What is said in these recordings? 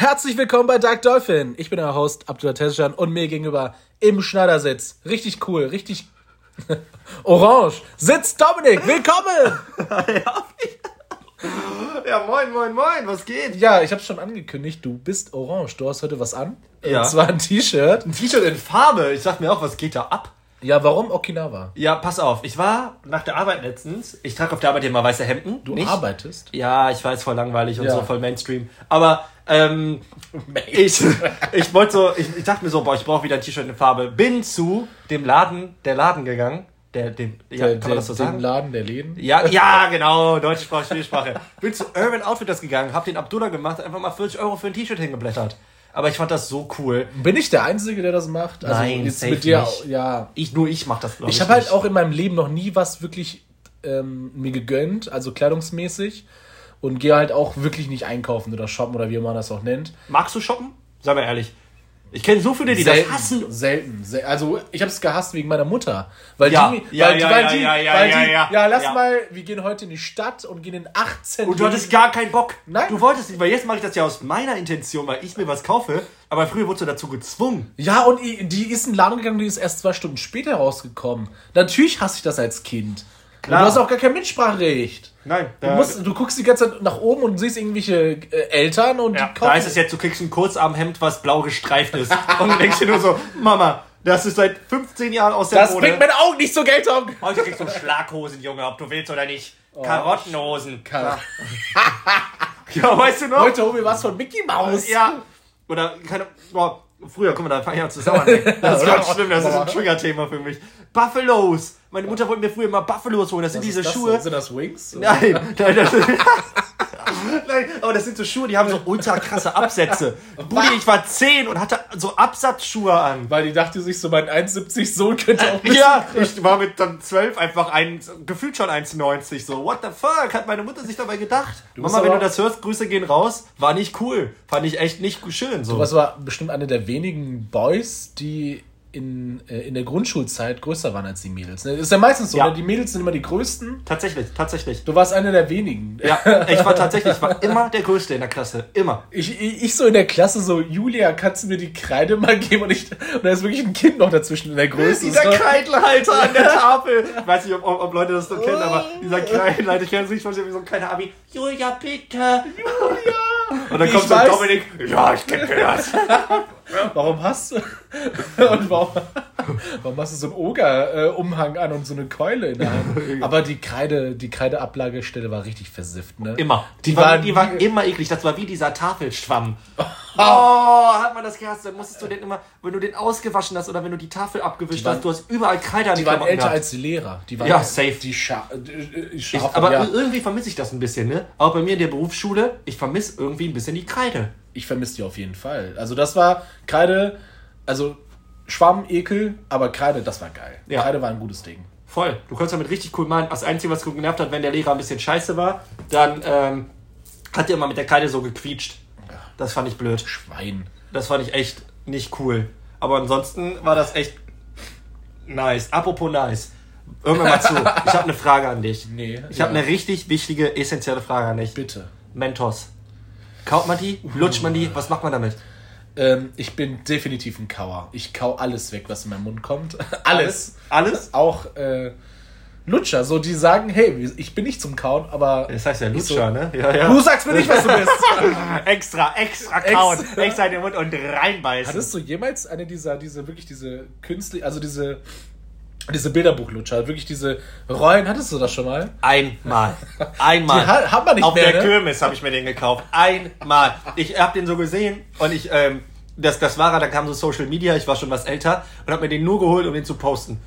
Herzlich willkommen bei Dark Dolphin. Ich bin euer Host Abdullah Tezcan und mir gegenüber im Schneidersitz. Richtig cool, richtig orange. Sitzt Dominik, willkommen! Ja, moin, moin, moin, was geht? Ja, ich habe schon angekündigt, du bist orange. Du hast heute was an. Ja. Und zwar ein T-Shirt. Ein T-Shirt in Farbe. Ich sag mir auch, was geht da ab? Ja, warum Okinawa? Ja, pass auf. Ich war nach der Arbeit letztens. Ich trage auf der Arbeit immer weiße Hemden. Du nicht? arbeitest? Ja, ich weiß, voll langweilig und Ja. so, voll Mainstream. Aber ähm, ich, ich wollte so, ich, ich dachte mir so, boah, ich brauche wieder ein T-Shirt in Farbe. Bin zu dem Laden, der Laden gegangen. Der, dem, ja, Der, kann man das so sagen? dem Laden der Läden? Ja, ja, genau, deutsche Sprache, Spielsprache. Bin zu Urban Outfitters gegangen, hab den Abdullah gemacht, einfach mal 40 Euro für ein T-Shirt hingeblättert. Aber ich fand das so cool. Bin ich der Einzige, der das macht? Also Nein, jetzt safe mit dir, nicht. ja. Ich, nur ich mach das, glaube ich. Ich habe halt auch in meinem Leben noch nie was wirklich ähm, mir gegönnt, also kleidungsmäßig. Und gehe halt auch wirklich nicht einkaufen oder shoppen oder wie man das auch nennt. Magst du shoppen? Sei mal ehrlich. Ich kenne so viele, die das hassen. Selten. Se also ich habe es gehasst wegen meiner Mutter. Weil Ja, die, ja, weil die, ja, weil ja, die, ja, ja, weil ja, die, ja. ja, lass mal, wir gehen heute in die Stadt und gehen in 18 Und du hattest gar keinen Bock. Nein. Du wolltest nicht, weil jetzt mache ich das ja aus meiner Intention, weil ich mir was kaufe. Aber früher wurdest du dazu gezwungen. Ja, und die ist in den Laden gegangen, die ist erst zwei Stunden später rausgekommen. Natürlich hasse ich das als Kind. Klar. Und du hast auch gar kein Mitspracherecht. Nein, Du, musst, du guckst die ganze Zeit nach oben und siehst irgendwelche äh, Eltern und ja, die da ist es jetzt, du kriegst ein Kurzarmhemd, was blau gestreift ist. Und du denkst dir nur so, Mama, das ist seit 15 Jahren aus der Das Mode. bringt meine Augen nicht zur Geltung. Heute kriegst du Schlaghosen, Junge, ob du willst oder nicht. Karottenhosen. Ka- Ja, weißt du noch? Heute hol mir was von Mickey Mouse. Ja. Oder keine. Boah, früher, guck mal, da fange ich an zu sauern. ey. Das ist ganz schlimm, das ist ein? Trigger-Thema für mich. Buffalos. Meine Mutter wollte mir früher immer Buffalos holen. Das sind Was diese das Schuhe. Sind das Wings? Nein, nein, das, nein, aber das sind so Schuhe, die haben so ultra krasse Absätze. Budi, ich war 10 und hatte so Absatzschuhe an. Weil die dachte sich so, mein 1,70 Sohn könnte auch ein Ja, ich war mit dann 12 einfach ein, gefühlt schon 1,90. So, what the fuck, hat meine Mutter sich dabei gedacht? bist Mama, wenn du aber- das hörst, Grüße gehen raus. War nicht cool. Fand ich echt nicht schön. So. Das war bestimmt einer der wenigen Boys, die in, äh, in der Grundschulzeit größer waren als die Mädels. Ne? Das ist ja meistens so, Ja. ne? die Mädels sind immer die größten. Tatsächlich, tatsächlich. Du warst einer der wenigen. Ja, ich war tatsächlich, ich war immer der Größte in der Klasse. Immer. Ich, ich, ich so in der Klasse so, Julia, kannst du mir die Kreide mal geben? Und, ich, und da ist wirklich ein Kind noch dazwischen in der Größe. Dieser so. Kreidlhalter an der Tafel. Ich weiß nicht, ob, ob, ob Leute das so kennen, aber dieser Kreidlhalter, ich kenne es nicht, von wie so ein kleiner Abi. Julia, bitte. Und dann kommt so weiß. Dominik. Ja, ich kenne das. Warum hast du und warum, warum hast du so einen Oger-Umhang an und so eine Keule in der Hand? Aber die Kreide, die Kreideablagestelle war richtig versifft, ne? Immer. Die, Die war, waren- die war immer eklig. Das war wie dieser Tafelschwamm. Oh, hat man das gehasst. Dann musstest du den immer, wenn du den ausgewaschen hast oder wenn du die Tafel abgewischt Die waren- hast, du hast überall Kreide an Die waren Klamotten älter gehabt. als die Lehrer. Die waren Ja, safe. Die Scha äh, äh, Ich, Schafe, aber ja. irgendwie vermisse ich das ein bisschen, ne? Auch bei mir in der Berufsschule, ich vermisse irgendwie ein bisschen die Kreide. Ich vermisse die auf jeden Fall. Also das war Kreide, also Schwamm, Ekel, aber Kreide, das war geil. Ja. Kreide war ein gutes Ding. Voll. Du konntest damit richtig cool malen. Das Einzige, was genervt hat, wenn der Lehrer ein bisschen scheiße war, dann ähm, hat er immer mit der Kreide so gequietscht. Das fand ich blöd. Schwein. Das fand ich echt nicht cool. Aber ansonsten war das echt nice. Apropos nice. Irgendwann mal zu. Ich habe eine Frage an dich. Nee, Ich habe ja. eine richtig wichtige, essentielle Frage an dich. Bitte. Mentos. Kaut man die? Lutscht man die? Was macht man damit? Ähm, ich bin definitiv ein Kauer. Ich kau alles weg, was in meinen Mund kommt. alles. Alles? Auch äh, Lutscher, so die sagen, hey, ich bin nicht zum Kauen, aber Das heißt ja Ich so- Lutscher, ne? Ja, ja. du sagst mir nicht, was du bist. extra, extra Ex- kauen. Extra in den Mund und reinbeißen. Hattest du jemals eine dieser, diese, wirklich diese künstlich, also diese, diese Bilderbuchlutscher, wirklich diese Rollen, hattest du das schon mal? Einmal. Einmal. Die ha- haben wir nicht Auf mehr, der ne? Kirmes habe ich mir den gekauft. Einmal. Ich habe den so gesehen und ich, ähm, das, das war er, da kam so Social Media, ich war schon was älter und habe mir den nur geholt, um den zu posten.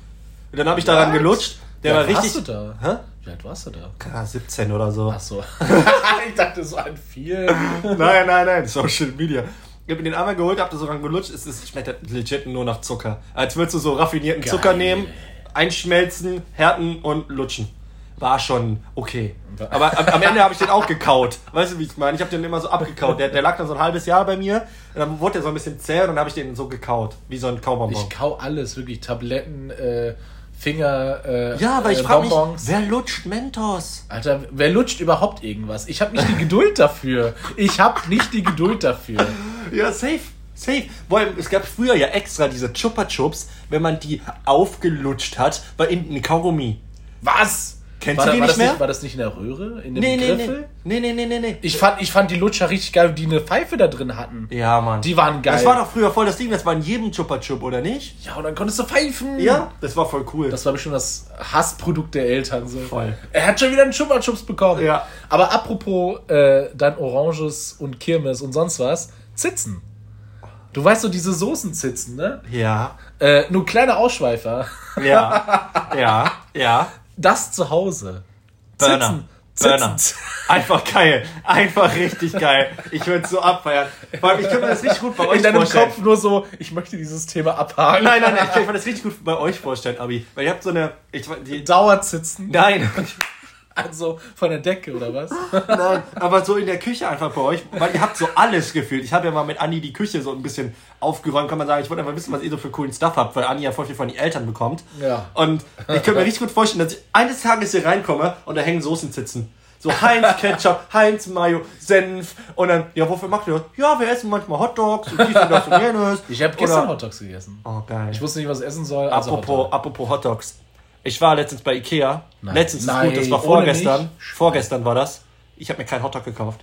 Und dann habe ich daran gelutscht. Der Wie war alt richtig. warst du da? Hä? Wie alt warst du da? Ah, 17 oder so. Ach so. ich dachte so an viel. nein, nein, nein, Social Media. Ich habe mir den einmal geholt, hab da so dran gelutscht, es ist, schmeckt halt legit nur nach Zucker. Als würdest du so raffinierten Geil. Zucker nehmen, einschmelzen, härten und lutschen. War schon okay. Aber am, am Ende habe ich den auch gekaut. Weißt du, wie ich meine? Ich habe den immer so abgekaut. Der, der lag dann so ein halbes Jahr bei mir. Und dann wurde der so ein bisschen zäh und dann habe ich den so gekaut. Wie so ein Kaubonbon. Ich kau alles, wirklich Tabletten, äh, Finger. Äh, Ja, aber ich äh, frage mich, wer lutscht Mentos? Alter, wer lutscht überhaupt irgendwas? Ich habe nicht die Geduld dafür. Ich habe nicht die Geduld dafür. Ja, safe. Safe. Vor allem, es gab früher ja extra diese Chupa Chups, wenn man die aufgelutscht hat, war innen ein Kaugummi. Was? Kennst war du die war nicht das mehr? War das nicht in der Röhre? In dem Nee, nee, nee. Griffel? Nee, nee, nee, nee, nee. Ich fand, ich fand die Lutscher richtig geil, die eine Pfeife da drin hatten. Ja, Mann. Die waren geil. Das war doch früher voll das Ding, das war in jedem Chupa Chup, oder nicht? ja, und dann konntest du pfeifen. Ja, das war voll cool. Das war bestimmt das Hassprodukt der Eltern. So. Voll. Er hat schon wieder einen Chupa Chups bekommen. Ja. Aber apropos äh, dann Oranges und Kirmes und sonst was, Zitzen. Du weißt so, diese Soßenzitzen, ne? ja, Äh, nur kleine Ausschweifer. ja, ja, ja. Das zu Hause. Burner. Zitzen. Burner. Einfach geil. Einfach richtig geil. Ich würde so abfeiern. Vor allem, ich könnte mir das richtig gut bei euch In deinem vorstellen. Kopf nur so, ich möchte dieses Thema abhaken. Nein, nein, nein, ich kann mir das richtig gut bei euch vorstellen, Abi. Weil ihr habt so eine. Ich, die, Dauerzitzen. nein, Also von der Decke oder was? nein, aber so in der Küche einfach bei euch, weil ihr habt so alles gefühlt. Ich habe ja mal mit Anni die Küche so ein bisschen aufgeräumt, kann man sagen. Ich wollte einfach wissen, was ihr so für coolen Stuff habt, weil Anni ja voll viel von den Eltern bekommt. Ja. Und ich könnte mir richtig gut vorstellen, dass ich eines Tages hier reinkomme und da hängen Soßenzitzen. So Heinz Ketchup, Heinz Mayo, Senf und dann, ja, wofür macht ihr das? Ja, wir essen manchmal Hotdogs und dies und das und jenes. Ich habe gestern Oder- Hotdogs gegessen. Oh, geil. Ich wusste nicht, was ich essen soll. Also Apropos, Hotdog. apropos Hotdogs. Ich war letztens bei Ikea. Nein. Letztens Nein, gut, das war vorgestern. Vorgestern war das. Ich habe mir keinen Hotdog gekauft.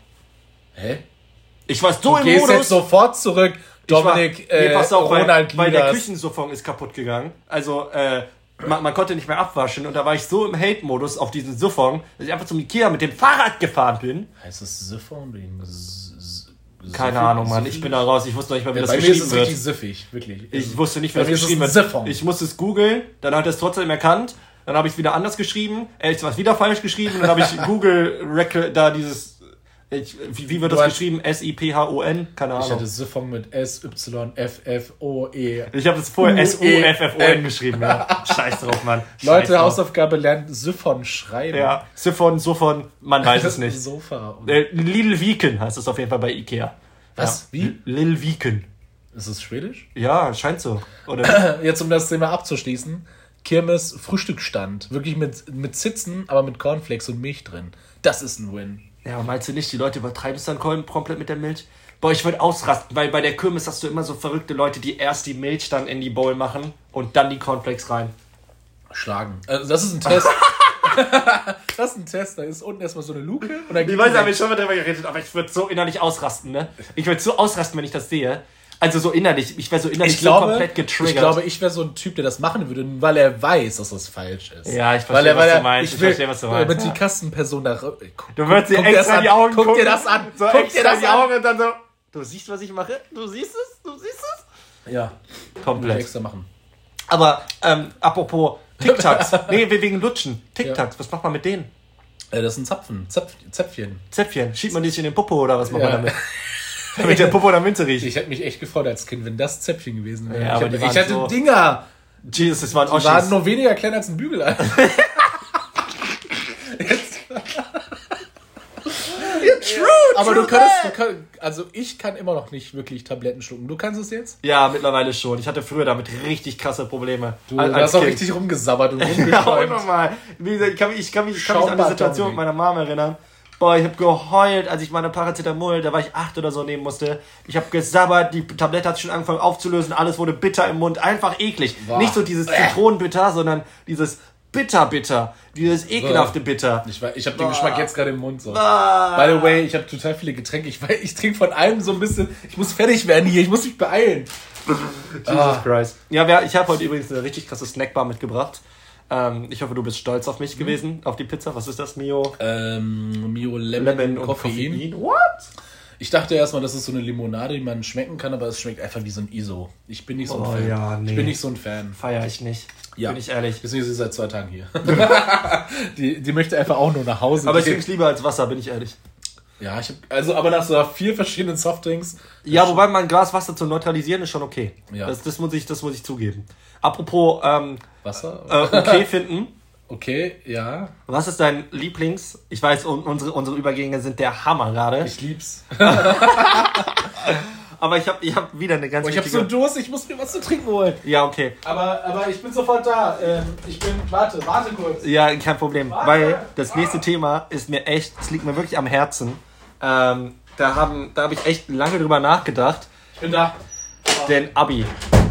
Hä? Ich war so Du im gehst Modus. jetzt sofort zurück. ich war- Dominik, nee, äh, pass auf, weil, Ronald weil der Lieders. Küchensiphon ist kaputt gegangen. Also, äh, man, man konnte nicht mehr abwaschen und da war ich so im Hate-Modus auf diesen Siphon, dass ich einfach zum Ikea mit dem Fahrrad gefahren bin. Heißt das Siphon? Keine Siffig? Ahnung, Mann. Siffig? Ich bin da raus. Ich wusste noch nicht mal, wie Ja, das bei mir ist es wird. richtig siffig, wirklich. Ich wusste nicht, wie Bei das geschrieben wird. Siphon. Ich musste es googeln, dann hat er es trotzdem erkannt. Dann habe ich es wieder anders geschrieben. Er ist was wieder falsch geschrieben. Dann habe ich Google da dieses. Ich, wie, wie wird das hast- geschrieben? S-I-P-H-O-N? Keine Ich Ahnung. hatte Siphon mit S, Y, F, F, O, E. Ich habe das vorher E, geschrieben. Ja. Scheiß drauf, Mann. Scheiß Leute, drauf. Hausaufgabe lernen Siphon schreiben. Ja, Siphon, Siphon, man weiß es nicht. Sofa. Äh, Lil Wieken heißt es auf jeden Fall bei Ikea. Was? Ja. Wie? Lil Wieken. Ist es schwedisch? Ja, scheint so. Oder? Jetzt, um das Thema abzuschließen. Kirmes Frühstücksstand. Wirklich mit, mit Sitzen, aber mit Cornflakes und Milch drin. Das ist ein Win. Ja, aber meinst du nicht, die Leute übertreiben es dann kom- komplett mit der Milch? Boah, ich würde ausrasten, weil bei der Kirmes hast du immer so verrückte Leute, die erst die Milch dann in die Bowl machen und dann die Cornflakes rein. Schlagen. Also das ist ein Test. das ist ein Test. Da ist unten erstmal so eine Luke. Ich weiß, aber weg. ich schon mal darüber geredet, aber ich würde so innerlich ausrasten, ne? Ich würde so ausrasten, wenn ich das sehe. Also so innerlich, ich wäre so innerlich ich glaube, so komplett getriggert. ich glaube, ich wäre so ein Typ, der das machen würde, weil er weiß, dass das falsch ist. Ja, ich verstehe, weil er, weil was du er, meinst. Ich, Ich verstehe, was du meinst. Damit die Kassenperson da. Guck, du würdest dir guck extra an. die Augen Guck gucken, dir das an. So Guck dir das die an. Augen und dann so, du siehst, was ich mache? Du siehst es? Du siehst es? Ja, muss ich Komplett. extra machen. Aber, ähm, apropos TikToks. nee, wegen Lutschen. TikToks, Ja. was macht man mit denen? Äh, das sind Zapfen, Zapf, Zäpfchen. Zäpfchen. Schiebt man die sich in den Popo oder was macht Ja. man damit? Damit der Popo oder Minze riecht. Ich hätte mich echt gefreut als Kind, wenn das Zäpfchen gewesen wäre. Ja, ich die waren ich hatte so- Dinger. Jesus, das waren Die Oschis. waren nur weniger klein als ein Bügelein. true, Aber true du kannst, du kannst, also ich kann immer noch nicht wirklich Tabletten schlucken. Du kannst es jetzt? Ja, mittlerweile schon. Ich hatte früher damit richtig krasse Probleme. Du, Als- hast auch Kind. richtig rumgesabbert und Ja, auch rumgeschäumt. nochmal. Wie gesagt, ich kann mich, ich kann mich, ich kann mich an die Situation mit meiner Mom erinnern. Boah, ich habe geheult, als ich meine Paracetamol, da war ich acht oder so, nehmen musste. Ich habe gesabbert, die Tablette hat schon angefangen aufzulösen, alles wurde bitter im Mund, einfach eklig. Boah. Nicht so dieses Zitronenbitter, sondern dieses bitter-bitter, dieses ekelhafte Bitter. Ich, ich habe den Geschmack jetzt gerade im Mund. So. Ah. By the way, ich habe total viele Getränke. Ich, ich trinke von allem so ein bisschen. Ich muss fertig werden hier. Ich muss mich beeilen. Jesus Christ. Ja, ich habe heute übrigens eine richtig krasse Snackbar mitgebracht. Ähm, ich hoffe, du bist stolz auf mich gewesen, auf die Pizza. Was ist das, Mio? Ähm, Mio Lemon, Lemon und Koffein. Koffein. What? Ich dachte erstmal, das ist so eine Limonade, die man schmecken kann, aber es schmeckt einfach wie so ein ISO. Ich bin nicht so ein Oh Fan. ja, nee. Ich bin nicht so ein Fan. Feier ich nicht. Ja. Bin ich ehrlich. Deswegen ist sie seit zwei Tagen hier. die, die möchte einfach auch nur nach Hause. Aber ich trinke es lieber als Wasser, bin ich ehrlich. ja, ich hab, also aber nach so vier verschiedenen Softdrinks. Ja, wobei mein Glas Wasser zu neutralisieren ist schon okay. Ja. Das, das, muss, ich, das muss ich zugeben. Apropos ähm, Wasser? äh, okay finden. Okay, ja. Was ist dein Lieblings? Ich weiß, un unsere, unsere Übergänge sind der Hammer gerade. Ich lieb's. aber ich habe ich hab wieder eine ganz Boah, ich hab so Durst, ich muss mir was zu trinken holen. Ja, okay. Aber, aber ich bin sofort da. Ähm, ich bin, warte, warte kurz. Ja, kein Problem. Warte. Weil das nächste Thema ist mir echt, es liegt mir wirklich am Herzen. Ähm, da haben, da habe ich echt lange drüber nachgedacht. Ich bin da. Denn Abi,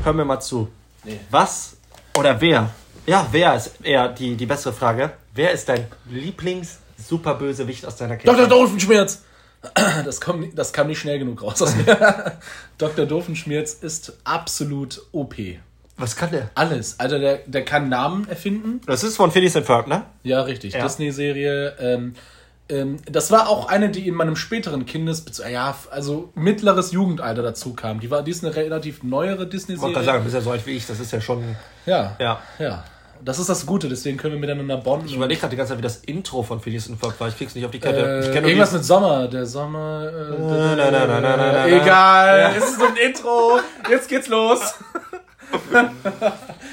hör mir mal zu. Nee. Was oder wer? Ja, wer ist eher die, die bessere Frage? Wer ist dein Lieblings-Superbösewicht aus deiner Dr. Kindheit? Doofenschmerz! Das, kommt, das kam nicht schnell genug raus aus mir. Dr. Doofenschmerz ist absolut OP. Was kann der? Alles. Also der, der kann Namen erfinden. Das ist von Phineas and Ferb, ne? Ja, richtig. Ja. Disney-Serie. Ähm, ähm, das war auch eine, die in meinem späteren Kindes, ja, also mittleres Jugendalter dazu kam. Die war, die ist eine relativ neuere Ich wollte Disney-Serie. gerade sagen, du bist ja so alt wie ich, das ist ja schon. Ja. Ja. Ja. Das ist das Gute, deswegen können wir miteinander bonden. Ich überlege gerade die ganze Zeit, wie das Intro von Phineas and Ferb war. Ich krieg's nicht auf die Kette. Äh, irgendwas mit Sommer. Der Sommer. Äh, Na, na, na, na, na, na, na. Egal. Ja. Es ist so ein Intro. Jetzt geht's los.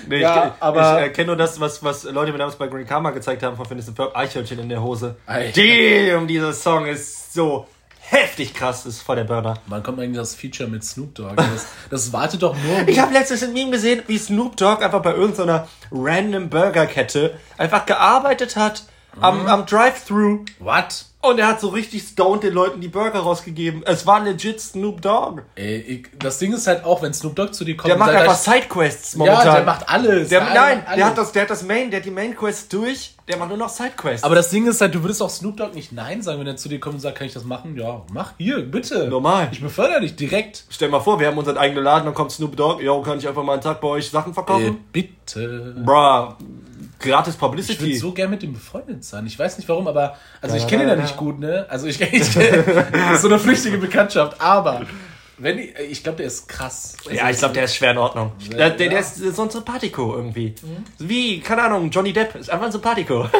Nee, Ja, ich, aber- ich äh, kenne nur das, was, was Leute mir damals bei Green Karma gezeigt haben von Phineas Ferb. Eichhörnchen in der Hose. Ei. Damn, dieser Song ist so heftig krass. Ist voll der Burner. Wann kommt eigentlich das Feature mit Snoop Dogg? Das, das wartet doch nur. Ich habe letztens ein Meme gesehen, wie Snoop Dogg einfach bei irgendeiner random Burgerkette einfach gearbeitet hat am, am Drive-Thru. What? Und er hat so richtig stoned den Leuten die Burger rausgegeben. Es war legit Snoop Dogg. Ey, ich, das Ding ist halt auch, wenn Snoop Dogg zu dir kommt. Der macht einfach Sidequests Ja, momentan. der macht alles. Der, Der nein, alles. der hat, das, der hat das Main, der hat die Main-Quest durch. Der macht nur noch Sidequests. Aber das Ding ist halt, du würdest auch Snoop Dogg nicht Nein sagen, wenn er zu dir kommt und sagt, kann ich das machen? Ja, mach hier, bitte. Normal. Ich befördere dich direkt. Stell mal vor, wir haben unseren eigenen Laden, dann kommt Snoop Dogg. Jo, kann ich einfach mal einen Tag bei euch Sachen Äh, verkaufen? bitte. Bruh, gratis Ich würde Publicity. so gern mit ihm befreundet sein. Ich weiß nicht warum, aber. Also ich kenne ihn ja, nicht gut, ne? Also ich, ich das ist so eine flüchtige Bekanntschaft. Aber wenn ich, ich glaube, der ist krass. Also ja, ich glaube, der ist schwer in Ordnung. Der, der, der ist so ein Sympathico irgendwie. Wie, keine Ahnung, Johnny Depp ist einfach ein Sympathico.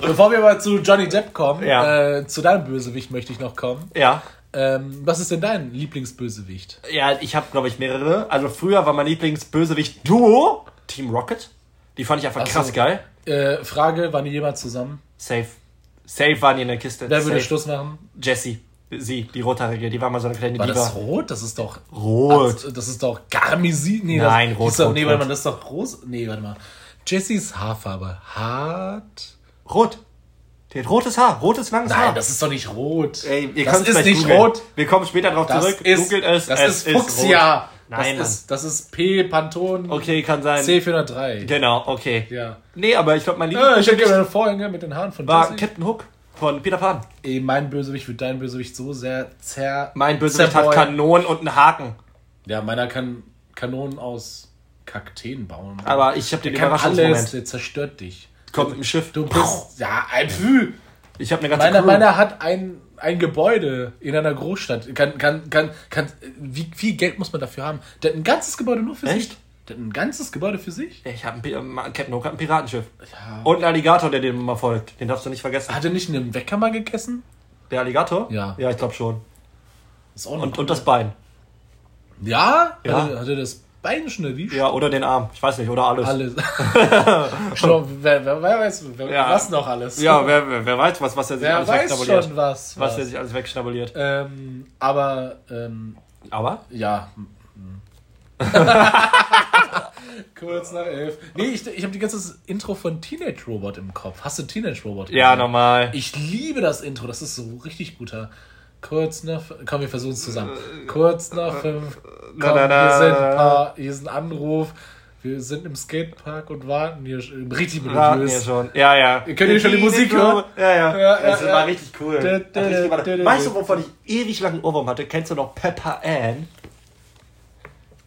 Bevor wir aber zu Johnny Depp kommen, Ja. äh, zu deinem Bösewicht möchte ich noch kommen. ja. Ähm, was ist denn dein Lieblingsbösewicht? Ja, ich habe, glaube ich, mehrere. Also früher war mein Lieblingsbösewicht Duo, Team Rocket. Die fand ich einfach Ach so. krass geil. Äh, Frage, waren die jemals zusammen? Safe. Safe waren die in der Kiste. Wer würde Safe. Schluss machen? Jessie. Sie, die Rothaarige, die war mal so eine kleine War Diva. das rot? Das ist doch. Rot. Das ist doch Garmisin. Nee, Nein, das, rot, hieß doch, rot, Nee, warte rot. mal, das ist doch rosa. Nee, warte mal. Jessies Haarfarbe. Hart. Rot. Der hat rotes Haar, rotes langes Nein, Haar. das ist doch nicht rot. Ey, ihr das ist nicht googeln. rot. Wir kommen später drauf Das zurück. ist, Googelt es. das es ist Fuchsia. rot. Nein, das ist, das ist P Pantone Okay, kann sein. C403. Genau, okay. Ja. Nee, aber ich glaube, mein Ah, ich hätte gerne Vorhänge mit den Haaren von war Jessie. Captain Hook von Peter Pan. Ey, mein Bösewicht wird dein Bösewicht so sehr zer... Mein Bösewicht hat. Kanonen und einen Haken. Ja, meiner kann Kanonen aus Kakteen bauen. Aber ich habe den der kann alles, Überraschungsmoment. der zerstört dich. Kommt mit dem Schiff. Du bist... Ja, ein Pfü. Ich habe eine ganze Meiner, meiner hat ein, ein Gebäude in einer Großstadt. Kann, kann, kann, kann, wie viel Geld muss man dafür haben? Der hat ein ganzes Gebäude nur für Echt? sich. Der hat ein ganzes Gebäude für sich. Ich habe ein Captain Hook hat ein Piratenschiff. Ja. Und einen Alligator, der dem immer folgt. Den darfst du nicht vergessen. Hat er nicht in einem Wecker mal gegessen? Der Alligator? Ja. Ja, ich glaube schon. Ist auch noch Und, und das Bein. Ja? Ja. Hat, er, hat er das Bein schon erwischt? Ja, oder den Arm. Ich weiß nicht, oder alles. Alles. schon, wer, wer, wer weiß, wer, Ja. was noch alles? Ja, wer, wer, wer weiß, was, was er sich wer alles weiß wegschnabuliert. schon was. Was was. er sich alles wegschnabuliert. ähm, aber, ähm, Aber? ja. Kurz nach elf. Nee, ich, ich habe die ganze Intro von Teenage Robot im Kopf. Hast du Teenage Robot? Ja, normal. Ich liebe das Intro, das ist so richtig guter. Kurz nach. Komm, wir versuchen es zusammen. Kurz nach fünf. Komm, hier, sind ein paar, hier ist ein Anruf. Wir sind im Skatepark und warten hier richtig Raten wir melodiös. schon. Ja, ja. Ihr könnt hier schon die Musik hören? Ja, ja. Ja, das war richtig cool. Weißt du, wovon ich ewig langen Ohrwurm hatte? Kennst du noch Pepper Ann?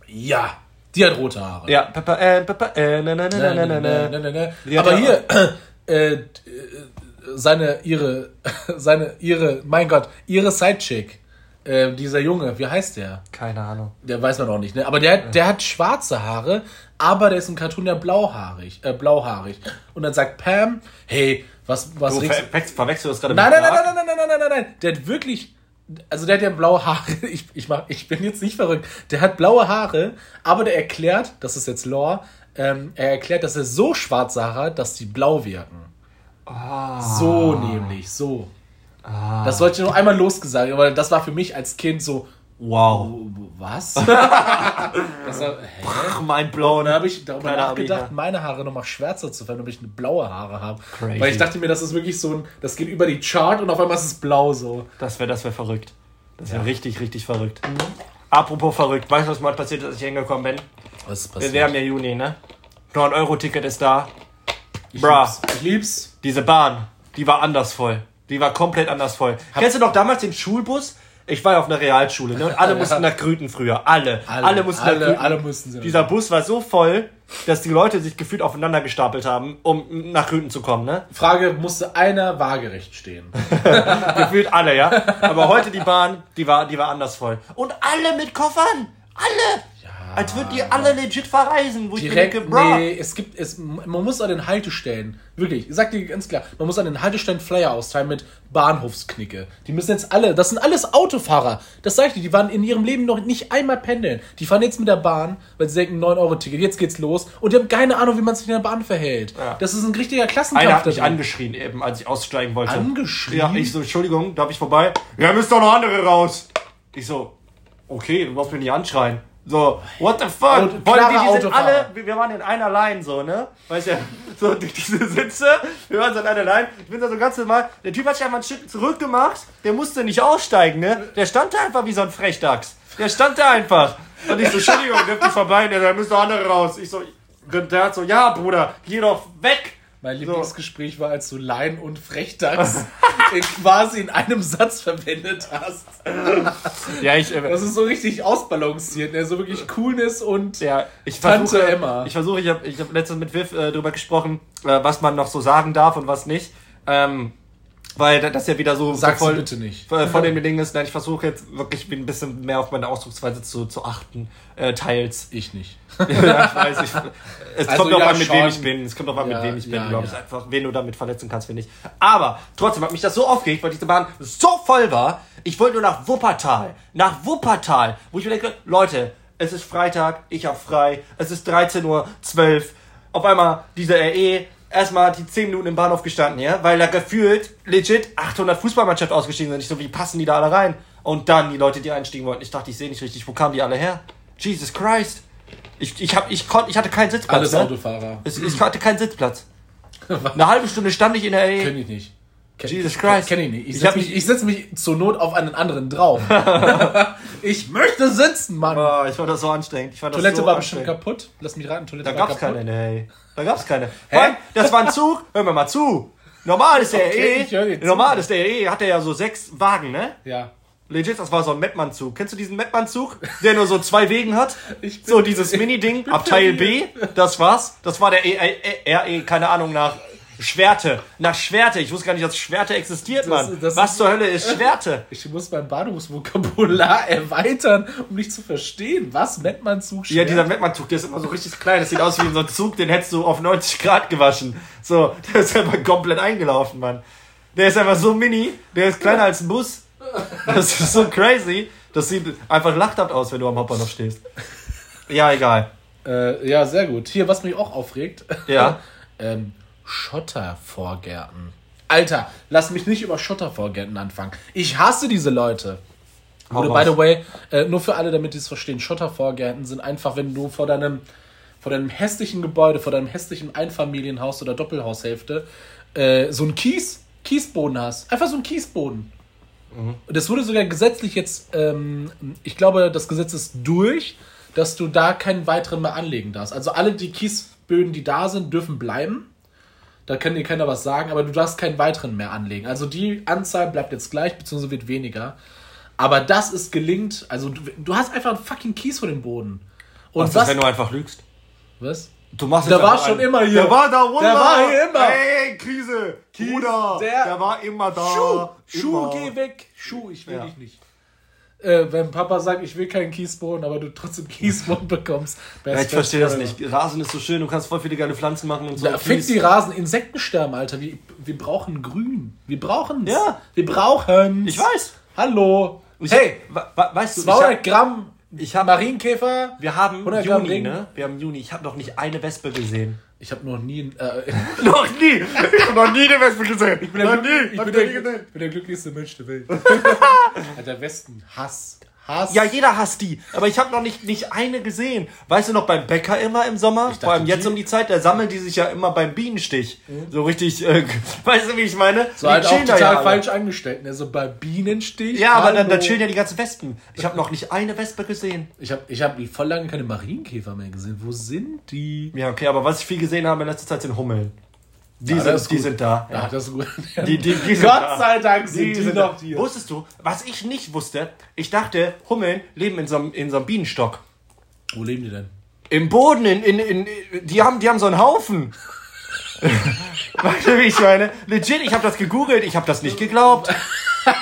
Ja, die hat rote Haare. Ja, Pepper Ann, Pepper Ann, Ne, ne, ne. Aber hier, äh, äh, seine, ihre, seine, ihre, mein Gott, ihre Sidechick, äh, dieser Junge, wie heißt der? Keine Ahnung. Der weiß man noch nicht, ne? Aber der, der hat schwarze Haare, aber der ist im Cartoon ja blauhaarig, äh, blauhaarig. Und dann sagt Pam, hey, was, was Du ver verwechselst, verwechselst du das gerade Nein, mit nein, nein, nein, nein, nein, nein, nein, nein, nein. Der hat wirklich. Also der hat ja blaue Haare. Ich, ich, mach, ich bin jetzt nicht verrückt. Der hat blaue Haare, aber der erklärt, das ist jetzt Lore, ähm, er erklärt, dass er so schwarze Haare hat, dass die blau wirken. Ah. So nämlich, so. Ah. Das wollte ich nur einmal losgesagt, aber das war für mich als Kind so, Wow. was? das war, hä? Mein blown. Und dann habe ich darüber Kleiner nachgedacht, Abi, meine Haare nochmal schwärzer zu färben, damit ich eine blaue Haare habe. Crazy. Weil ich dachte mir, das ist wirklich so ein, das geht über die Chart und auf einmal ist es blau so. Das wäre das wär verrückt. Das wäre Ja. richtig, richtig verrückt. Apropos verrückt, weißt du, was mal passiert ist, als ich hingekommen bin? Was ist Wir, passiert? wir haben ja Juni, ne? 9-Euro-Ticket ist da. Ich Bra. lieb's. Ich lieb's. Diese Bahn, die war anders voll. Die war komplett anders voll. Kennst du noch damals den Schulbus? Ich war ja auf einer Realschule, ne? Und alle mussten nach Grüten früher. Alle. Alle, mussten nach alle, Grüten. alle mussten sie. Dieser Bus war so voll, dass die Leute sich gefühlt aufeinander gestapelt haben, um nach Grüten zu kommen, ne? Frage, musste einer waagerecht stehen? Gefühlt alle, ja. Aber heute die Bahn, die war, die war anders voll. Und alle mit Koffern. Alle. Als würden die alle legit verreisen. Wo Direkt, ich mir denke, bro. nee, es gibt, es, man muss an den Haltestellen, wirklich, ich sag dir ganz klar, man muss an den Haltestellen Flyer austeilen mit Bahnhofsknicke. Die müssen jetzt alle, das sind alles Autofahrer, das sag ich dir, die waren in ihrem Leben noch nicht einmal pendeln. Die fahren jetzt mit der Bahn, weil sie denken, 9-Euro-Ticket, jetzt geht's los und die haben keine Ahnung, wie man sich in der Bahn verhält. Ja. Das ist ein richtiger Klassenkampf. Einer hat mich da drin. angeschrien eben, als ich aussteigen wollte. Angeschrien? Ja, ich so, Entschuldigung, darf ich vorbei? Ja, müssen doch noch andere raus. Ich so, okay, du brauchst mich nicht anschreien. So, what the fuck? Auto- Wollen die, die sind alle, wir waren in einer Line so, ne? Weißt du, so die- diese Sitze, wir waren so in einer Line. Ich bin da so ganz normal, der Typ hat sich einfach ein Stück zurückgemacht, der musste nicht aussteigen, ne? Der stand da einfach wie so ein Frechdachs. Der stand da einfach. Und ich so, Entschuldigung, dürft ihr vorbei? Der, da müssen doch andere raus. Ich so, der hat so, ja, Bruder, geh doch weg. Mein Lieblingsgespräch war, als du Laien und Frechdachs quasi in einem Satz verwendet hast. Ja, ich, äh, Das ist so richtig ausbalanciert, ne? so wirklich Coolness und Ja, ich Tante versuche, Emma. Ich versuche, ich habe ich hab letztens mit Viv äh, drüber gesprochen, äh, was man noch so sagen darf und was nicht. Ähm, weil da- das ja wieder so Sag's so voll, bitte nicht. äh, von den Dingen ist. Nein, ich versuche jetzt wirklich ein bisschen mehr auf meine Ausdrucksweise zu, zu achten, äh, teils. ich nicht. ja, ich weiß, ich, es Also kommt auch ja, an, mit wem ich bin. Es kommt auch an, Ja, mit wem ich bin, ja, glaube ich. Einfach, wen du damit verletzen kannst, wen nicht. Aber trotzdem hat mich das so aufgeregt, weil diese Bahn so voll war. Ich wollte nur nach Wuppertal. Nach Wuppertal. Wo ich mir denke, Leute, es ist Freitag, ich hab frei. Es ist 13.12 Uhr. Auf einmal diese RE. Erstmal die 10 Minuten im Bahnhof gestanden, ja, weil da gefühlt legit 800 Fußballmannschaft ausgestiegen sind. Ich so, wie passen die da alle rein? Und dann die Leute, die einstiegen wollten. Ich dachte, ich sehe nicht richtig, wo kamen die alle her? Jesus Christ. Ich, ich, hab, ich, konnt, ich hatte keinen Sitzplatz. Alles ne? Autofahrer. Es- Ich hatte keinen Sitzplatz. Eine halbe Stunde stand ich in der Kenn ich nicht. Jesus Christ. Kenn ich nicht. Ich Ich setz, hab mich, mich- ich setz mich zur Not auf einen anderen drauf. ich möchte sitzen, Mann. Oh, ich fand das so anstrengend. Ich fand Toilette das so war bestimmt kaputt. Lass mich raten, Toilette Da war gab's kaputt. keine, nee. Da gab's keine. Vor allem, das war ein Zug. Hör mir mal zu. Normal ist der Okay, RE. zu. Normal ist der RE. Hat er ja so sechs Wagen, ne? Ja. Legit, das war so ein Mettmann-Zug. Kennst du diesen Mettmann-Zug? Der nur so zwei Wegen hat? Ich bin- So dieses Mini-Ding, Abteil B. Das war's. Das war der e, e, RE, keine Ahnung, nach Schwerte. Nach Schwerte. Ich wusste gar nicht, dass Schwerte existiert, Mann. das Was zur Hölle ist Schwerte? Ich muss mein Bahnhofsvokabular erweitern, um nicht zu verstehen. Was nennt man Zug Ja, dieser Mettmann-Zug, der ist immer so richtig klein. Das sieht aus wie so ein Zug, den hättest du auf 90 Grad gewaschen. So, der ist einfach komplett eingelaufen, Mann. Der ist einfach so mini, der ist kleiner als ein Bus. Das ist so crazy. Das sieht einfach lachhaft aus, wenn du am Hauptbahnhof stehst. Ja, egal. Äh, ja, sehr gut. Hier, was mich auch aufregt. Ja. ähm, Schottervorgärten. Alter, lass mich nicht über Schottervorgärten anfangen. Ich hasse diese Leute. Oder, by the way, äh, nur für alle, damit die es verstehen, Schottervorgärten sind einfach, wenn du vor deinem, vor deinem hässlichen Gebäude, vor deinem hässlichen Einfamilienhaus oder Doppelhaushälfte äh, so einen Kies, Kiesboden hast. Einfach so einen Kiesboden. Und das wurde sogar gesetzlich jetzt, ähm, ich glaube, das Gesetz ist durch, dass du da keinen weiteren mehr anlegen darfst. Also alle die Kiesböden, die da sind, dürfen bleiben. Da kann dir keiner was sagen, aber du darfst keinen weiteren mehr anlegen. Also die Anzahl bleibt jetzt gleich, beziehungsweise wird weniger. Aber das ist gelingt. Also du, du hast einfach einen fucking Kies vor dem Boden. Und Was was? ist, wenn du einfach lügst? was? Du machst Der war schon einen- immer hier. Der war da, Wunder. Der war hier immer. Hey, Krise. Bruder. der- Der, war immer da. Schuh, Schuh, immer. geh weg. Schuh, ich will Ja. dich nicht. Äh, wenn Papa sagt, ich will keinen Kiesboden, aber du trotzdem Kiesboden bekommst. Ja, ich verstehe das nicht. Rasen ist so schön, du kannst voll viele geile Pflanzen machen und so. Da fick die Rasen, Insekten sterben, Alter. Wir, wir brauchen Grün. Wir brauchen Ja. Wir brauchen Ich weiß. Hallo. Ich hey, hab, weißt du, ich 200 hab, Gramm ich hab, Marienkäfer. wir haben 100 Gramm Juni, ne? Wir haben Juni. Ich habe noch nicht eine Wespe gesehen. Ich habe noch nie. Äh, Noch nie! Ich habe noch nie eine Wespe gesehen. Ich bin der, nie! ich bin der, ich bin der glücklichste Mensch der Welt. Alter, Westen. Hass. Hass. Ja, jeder hasst die. Aber ich habe noch nicht, nicht eine gesehen. Weißt du noch beim Bäcker immer im Sommer? dachte, Vor allem jetzt um die Zeit, da sammeln die sich ja immer beim Bienenstich. So richtig, äh, weißt du, wie ich meine? so Die halt auch total ja alle. falsch angestellt. Ne? So bei Bienenstich. Ja, aber dann, dann chillen ja die ganzen Wespen. Ich habe noch nicht eine Wespe gesehen. Ich habe ich hab voll lange keine Marienkäfer mehr gesehen. Wo sind die? Ja, okay, aber was ich viel gesehen habe in letzter Zeit sind Hummeln. Die, Ja, sind, die sind da. Ja, das ist gut. Die, die, die sind Gott sei Dank sind die, sind noch hier. Wusstest du, was ich nicht wusste? Ich dachte, Hummeln leben in so einem, in so einem Bienenstock. Wo leben die denn? Im Boden, in, in, in, die, haben, die haben so einen Haufen. weißt du, wie ich meine? Legit, ich habe das gegoogelt, ich habe das nicht geglaubt.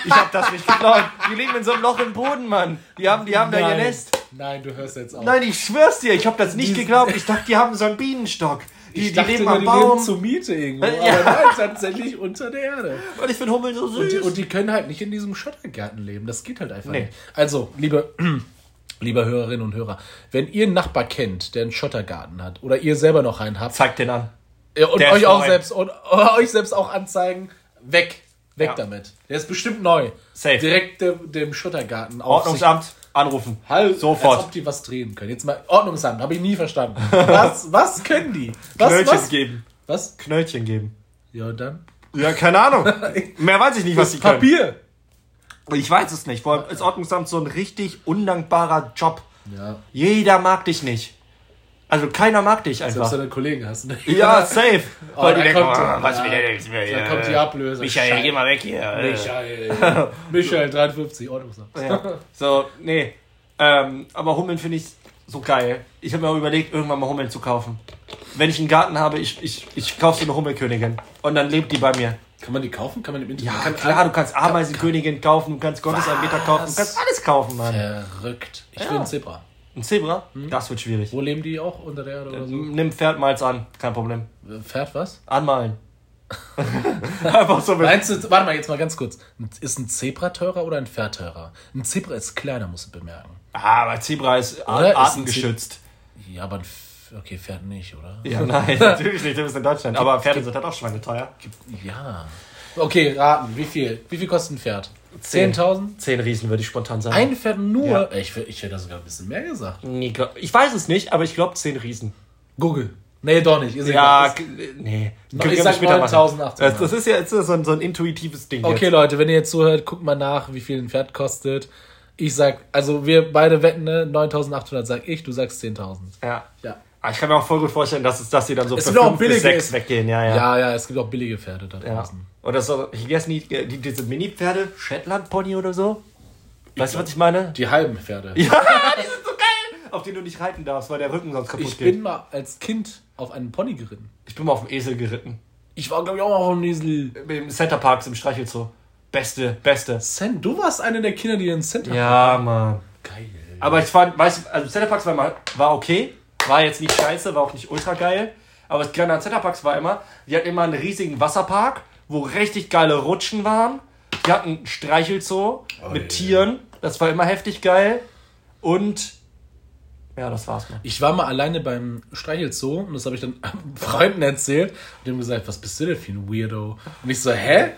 Ich habe das nicht geglaubt. Die leben in so einem Loch im Boden, Mann. Die haben, die haben da ihr. Nest. Nein, du hörst jetzt auf. Nein, ich schwör's dir, ich habe das nicht Die- geglaubt. Ich dachte, die haben so einen Bienenstock. Die, ich die dachte leben am die Baum. leben zur Miete irgendwo. Ja. Aber nein, tatsächlich unter der Erde. Und ich finde Hummeln so süß. Und die, und die können halt nicht in diesem Schottergarten leben. Das geht halt einfach Nee. nicht. Also, liebe, liebe Hörerinnen und Hörer, wenn ihr einen Nachbar kennt, der einen Schottergarten hat, oder ihr selber noch einen habt, Zeig den an. äh, und Der euch auch neu. selbst und euch selbst auch anzeigen, weg. Weg Ja. damit. Der ist bestimmt neu. Safe. Direkt dem, dem Schottergarten Ordnungsamt, anrufen. Halt, Als Sofort. ob die was drehen können. Jetzt mal Ordnungsamt, habe ich nie verstanden. Was, was können die? Was, Knöllchen was? geben. Was? Knöllchen geben. Ja, und dann? Ja, keine Ahnung. Mehr weiß ich nicht, was Das die können. Papier. Ich weiß es nicht. Vor allem ist Ordnungsamt so ein richtig undankbarer Job. Ja, Jeder mag dich nicht. Also keiner mag dich selbst einfach. deine Kollegen hast. Ne? Ja, safe. Oh, Weil die da denken, kommt, oh, was ja, will der denn jetzt mehr? Da kommt die Ablöse. Michael, geh mal weg hier. Michael. Michael, 53, Ordnungsamt. Ja. So, nee. Ähm, aber Hummeln finde ich so geil. Ich habe mir auch überlegt, irgendwann mal Hummeln zu kaufen. Wenn ich einen Garten habe, ich, ich, ich kaufe so eine Hummelkönigin. Und dann lebt die bei mir. Kann man die kaufen? Kann man im Internet? Ja, kann klar, du kannst Ameisenkönigin kaufen, du kannst Gottesanbeter kaufen, du kannst alles kaufen, Mann. Verrückt. Ich will ein Zebra. Ein Zebra? Hm? Das wird schwierig. Wo leben die auch? Unter der Erde oder so? Nimm Pferd, mal's an, kein Problem. Pferd was? Anmalen. Einfach so mit. Meinst du, warte mal, jetzt mal ganz kurz. Ist ein Zebra teurer oder ein Pferd teurer? Ein Zebra ist kleiner, musst du bemerken. Ah, aber Zebra ist Oder? Ist artengeschützt. Ja, aber ein okay, Pferd nicht, oder? Ja, nein, natürlich nicht, du bist in Deutschland. Aber Pferde sind halt auch schweineteuer. Ja. Okay, raten. Wie viel? Wie viel kostet ein Pferd? 10.000? Zehn Riesen würde ich spontan sagen. Ein Pferd nur? Ja. Ich, ich hätte sogar ein bisschen mehr gesagt. Nee, glaub- ich weiß es nicht, aber ich glaube zehn Riesen. Google. Nee, doch nicht. Ist Ja, nee. Ich Können wir sag später machen. 9.800. Das, das ist ja jetzt so ein, so ein intuitives Ding. Okay, Jetzt. Leute, wenn ihr jetzt zuhört, guckt mal nach, wie viel ein Pferd kostet. Ich sag, also wir beide wetten, ne? 9.800 sag ich, du sagst 10.000. Ja. Ja. Aber ich kann mir auch voll gut vorstellen, dass, es, dass sie dann so Es für wird auch fünf bis billig, sechs es- weggehen. Ja, ja. Ja, ja, es gibt auch billige Pferde da ja. draußen. Oder so, hier ist nie, die, diese Mini-Pferde, Shetland-Pony oder so. Weißt du, was ich meine? Die halben Pferde. Ja, die sind so geil! Auf denen du nicht reiten darfst, weil der Rücken sonst kaputt Ich geht. bin mal als Kind auf einen Pony geritten. ich bin mal auf dem Esel geritten. Ich war, glaube ich, auch mal auf einem Esel. Im Center Parks im Streichelzoo. Beste, beste. Cent, du warst einer der Kinder, die in Center Ja, Mann. Geil. Aber ich fand, weißt du, also Center Parks war, mal, war okay. War jetzt nicht scheiße, war auch nicht ultra geil. Aber das Geile an Center Parks war immer, die hatten immer einen riesigen Wasserpark, wo richtig geile Rutschen waren. Die hatten einen Streichelzoo mit ja. Tieren. Das war immer heftig geil. Und ja, das war's mal. Ich war mal alleine beim Streichelzoo und das habe ich dann Freunden erzählt und die haben gesagt, was bist du denn für ein Weirdo? Und ich so, hä?